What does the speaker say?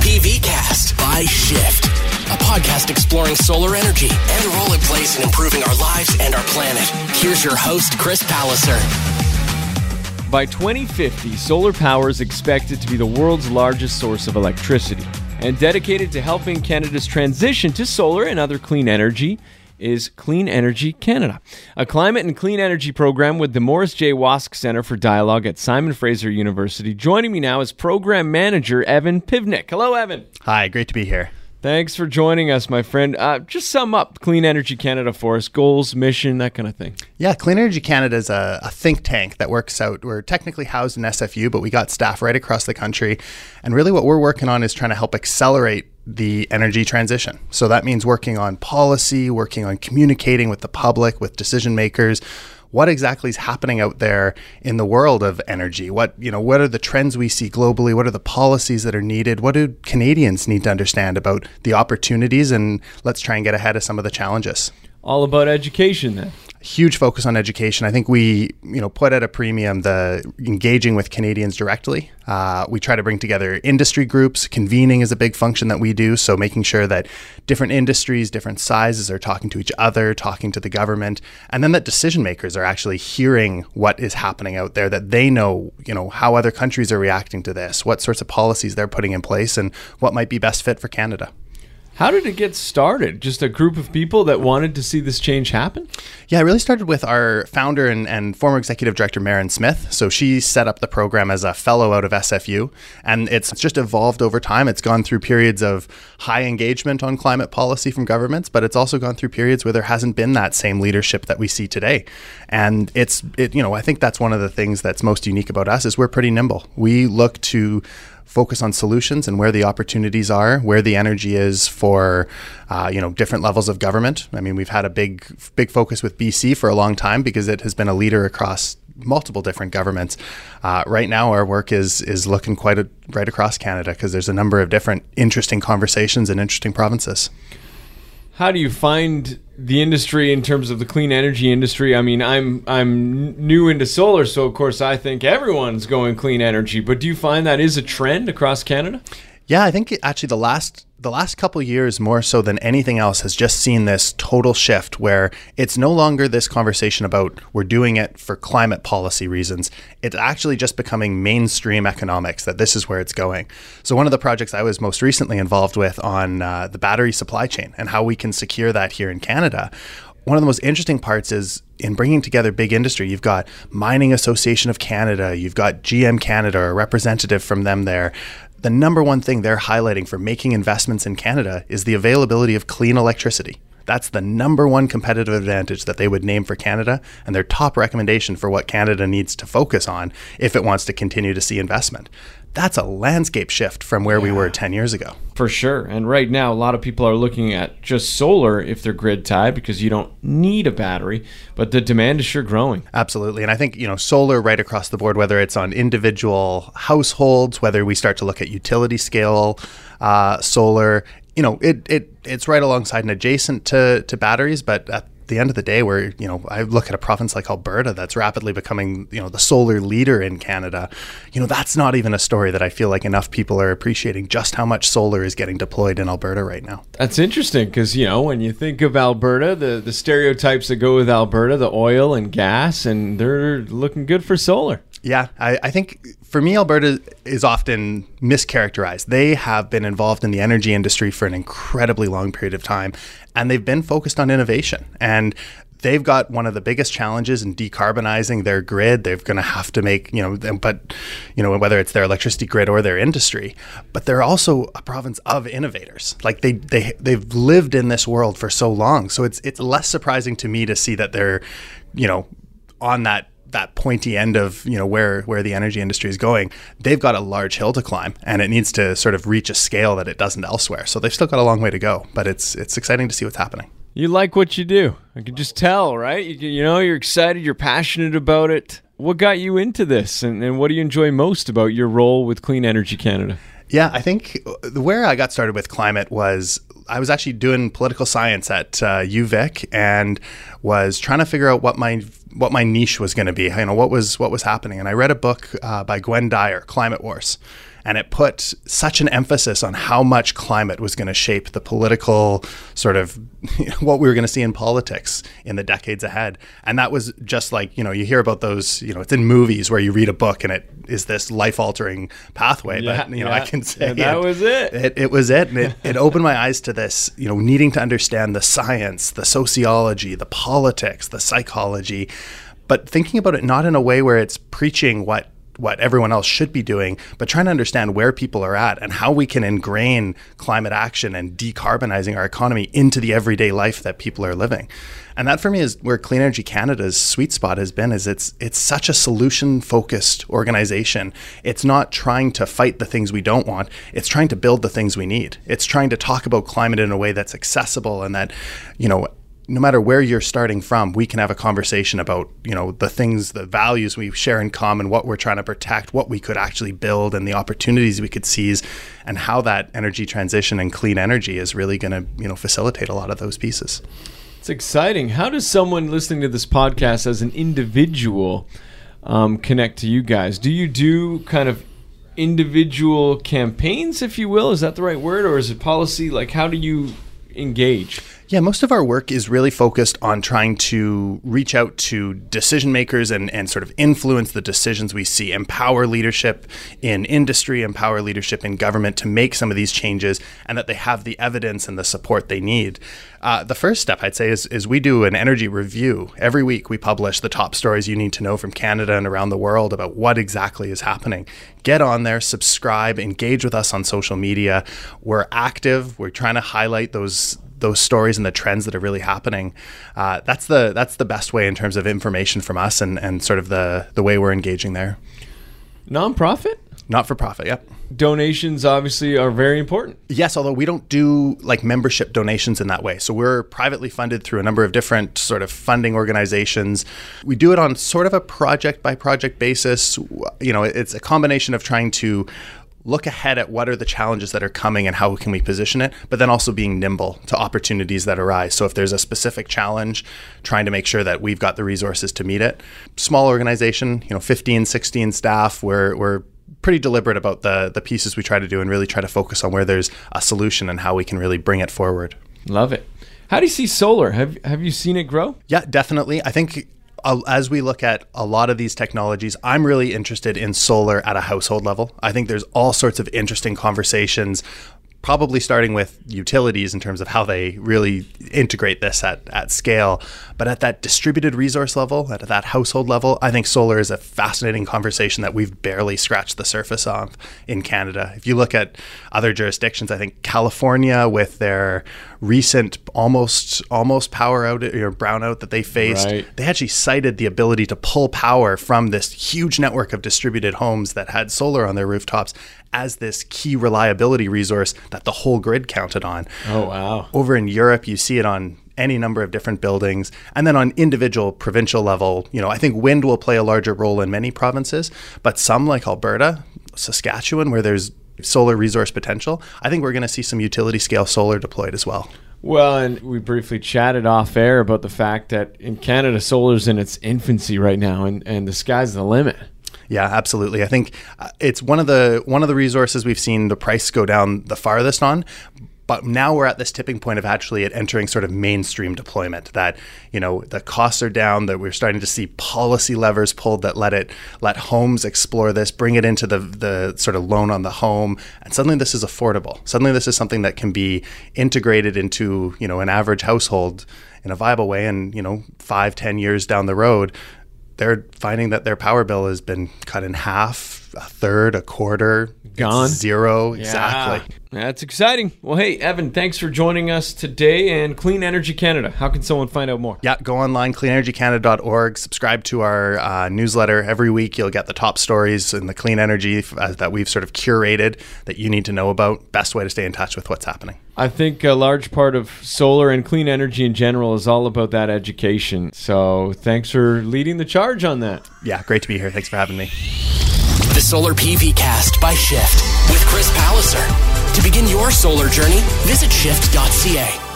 PV Cast by Shift, a podcast exploring solar energy and the role it plays in improving our lives and our planet. Here's your host, Chris Palliser. By 2050, solar power is expected to be the world's largest source of electricity. And dedicated to helping Canada's transition to solar and other clean energy is Clean Energy Canada, a climate and clean energy program with the Morris J. Wosk Center for Dialogue at Simon Fraser University. Joining me now is Program Manager Evan Pivnick. Hello, Evan. Hi, great to be here. Thanks for joining us, my friend. Uh, just sum up Clean Energy Canada for us goals, mission, that kind of thing. Yeah, Clean Energy Canada is a, a, think tank that works out. We're technically housed in SFU, but we got staff right across the country. And really, what we're working on is trying to help accelerate the energy transition. So that means working on policy, working on communicating with the public, with decision makers. What exactly is happening out there in the world of energy? What you know what are the trends we see globally? What are the policies that are needed? What do canadians need to understand about the opportunities? And let's try and get ahead of some of the challenges all about education then huge focus on education. I think we, you know, put at a premium the engaging with Canadians directly. Uh, we try to bring together industry groups. Convening is a big function that we do. So making sure that different industries, different sizes are talking to each other, talking to the government, and then that decision makers are actually hearing what is happening out there. That they know, you know, how other countries are reacting to this, what sorts of policies they're putting in place, and what might be best fit for Canada. How did it get started? Just a group of people that wanted to see this change happen? Yeah, it really started with our founder and, and former executive director, Merran Smith. So she set up the program as a fellow out of SFU, and it's just evolved over time. It's gone through periods of high engagement on climate policy from governments, but it's also gone through periods where there hasn't been that same leadership that we see today. And it's, it, you know, I think that's one of the things that's most unique about us is we're pretty nimble. We look to focus on solutions and where the opportunities are, where the energy is for, uh, you know, different levels of government. I mean, we've had a big, big focus with BC for a long time because it has been a leader across multiple different governments. Uh, right now, our work is is looking quite a, right across Canada because there's a number of different interesting conversations in interesting provinces. How do you find the industry in terms of the clean energy industry? I mean, I'm I'm new into solar, so of course I think everyone's going clean energy. But do you find that is a trend across Canada? Yeah, I think actually the last the last couple years more so than anything else has just seen this total shift where it's no longer this conversation about we're doing it for climate policy reasons it's actually just becoming mainstream economics that this is where it's going so one of the projects i was most recently involved with on uh, the battery supply chain and how we can secure that here in canada one of the most interesting parts is in bringing together big industry. You've got Mining Association of Canada, you've got GM Canada, a representative from them there, the number one thing they're highlighting for making investments in Canada is the availability of clean electricity. That's the number one competitive advantage that they would name for Canada and their top recommendation for what Canada needs to focus on if it wants to continue to see investment that's a landscape shift from where yeah. we were 10 years ago. For sure. And right now, a lot of people are looking at just solar if they're grid tied because you don't need a battery, but the demand is sure growing. Absolutely. And I think, you know, solar right across the board, whether it's on individual households, whether we start to look at utility scale uh, solar, you know, it, it it's right alongside and adjacent to, to batteries, but at the end of the day, where you know I look at a province like Alberta that's rapidly becoming you know the solar leader in Canada, you know that's not even a story that I feel like enough people are appreciating just how much solar is getting deployed in Alberta right now. That's interesting because you know when you think of Alberta, the the stereotypes that go with Alberta, the oil and gas, and they're looking good for solar. Yeah, I, I, think for me, Alberta is often mischaracterized. They have been involved in the energy industry for an incredibly long period of time, and they've been focused on innovation. And they've got one of the biggest challenges in decarbonizing their grid. They're going to have to make, you know, but, you know, whether it's their electricity grid or their industry, but they're also a province of innovators. Like they, they, they've lived in this world for so long. So it's, it's less surprising to me to see that they're, you know, on that that pointy end of you know where where the energy industry is going, they've got a large hill to climb, and it needs to sort of reach a scale that it doesn't elsewhere. So they've still got a long way to go, but it's it's exciting to see what's happening. You like what you do. I can just tell, right? You, you know, you're excited, you're passionate about it. What got you into this, and, and what do you enjoy most about your role with Clean Energy Canada? Yeah, I think where I got started with climate was I was actually doing political science at uh, UVic and was trying to figure out what my what my niche was going to be. You know, what was what was happening. And I read a book uh, by Gwynne Dyer, Climate Wars, and it put such an emphasis on how much climate was going to shape the political sort of what we were going to see in politics in the decades ahead. And that was just like, you know, you hear about those, you know, it's in movies where you read a book and it is this life altering pathway. Yeah, but, you know, yeah. I can say And that was it. it. It was it. And it, it opened my eyes to this, you know, needing to understand the science, the sociology, the politics, the psychology, but thinking about it not in a way where it's preaching what what everyone else should be doing, but trying to understand where people are at and how we can ingrain climate action and decarbonizing our economy into the everyday life that people are living. And that for me is where Clean Energy Canada's sweet spot has been is it's it's such a solution focused organization. It's not trying to fight the things we don't want. It's trying to build the things we need. It's trying to talk about climate in a way that's accessible and that, you know, no matter where you're starting from, we can have a conversation about, you know, the things, the values we share in common, what we're trying to protect, what we could actually build and the opportunities we could seize and how that energy transition and clean energy is really going to, you know, facilitate a lot of those pieces. It's exciting. How does someone listening to this podcast as an individual um, connect to you guys? Do you do kind of individual campaigns, if you will? Is that the right word? Or is it policy? Like, how do you engage? Yeah, most of our work is really focused on trying to reach out to decision makers and, and sort of influence the decisions we see, empower leadership in industry, empower leadership in government to make some of these changes, and that they have the evidence and the support they need. Uh, the first step, I'd say, is, is we do an energy review. Every week, we publish the top stories you need to know from Canada and around the world about what exactly is happening. Get on there, subscribe, engage with us on social media. We're active. We're trying to highlight those those stories and the trends that are really happening. Uh, that's the that's the best way in terms of information from us and, and sort of the the way we're engaging there. Nonprofit? Not for profit. Yep. Donations obviously are very important. Yes, although we don't do like membership donations in that way. So we're privately funded through a number of different sort of funding organizations. We do it on sort of a project by project basis. You know, it's a combination of trying to look ahead at what are the challenges that are coming and how can we position it, but then also being nimble to opportunities that arise. So if there's a specific challenge, trying to make sure that we've got the resources to meet it. Small organization, you know, 15, 16 staff, we're, we're pretty deliberate about the the pieces we try to do and really try to focus on where there's a solution and how we can really bring it forward. Love it. How do you see solar? Have have you seen it grow? Yeah, definitely. I think as we look at a lot of these technologies, I'm really interested in solar at a household level. I think there's all sorts of interesting conversations probably starting with utilities in terms of how they really integrate this at, at scale. But at that distributed resource level, at that household level, I think solar is a fascinating conversation that we've barely scratched the surface of in Canada. If you look at other jurisdictions, I think California with their recent almost almost power out or brownout that they faced, Right. they actually cited the ability to pull power from this huge network of distributed homes that had solar on their rooftops as this key reliability resource that the whole grid counted on. Oh wow. Over in Europe, you see it on any number of different buildings. And then on individual provincial level, you know, I think wind will play a larger role in many provinces, but some like Alberta, Saskatchewan, where there's solar resource potential, I think we're going to see some utility scale solar deployed as well. Well, and we briefly chatted off air about the fact that in Canada, solar's in its infancy right now, and, and the sky's the limit. Yeah, absolutely. I think uh, it's one of the one of the resources we've seen the price go down the farthest on. But now we're at this tipping point of actually it entering sort of mainstream deployment. That you know the costs are down. That we're starting to see policy levers pulled that let it let homes explore this, bring it into the the sort of loan on the home, and suddenly this is affordable. Suddenly this is something that can be integrated into you know an average household in a viable way. And you know five ten years down the road, they're finding that their power bill has been cut in half, a third, a quarter, Gone. zero. Exactly. Yeah, That's exciting. Well, hey, Evan, thanks for joining us today. And Clean Energy Canada, how can someone find out more? Yeah, go online, cleanenergycanada.org. Subscribe to our uh, newsletter. Every week, you'll get the top stories in the clean energy uh, that we've sort of curated that you need to know about. Best way to stay in touch with what's happening. I think a large part of solar and clean energy in general is all about that education. So thanks for leading the charge on that. Yeah, great to be here. Thanks for having me. The Solar PV Cast by Shift with Chris Palliser. To begin your solar journey, visit shift.ca.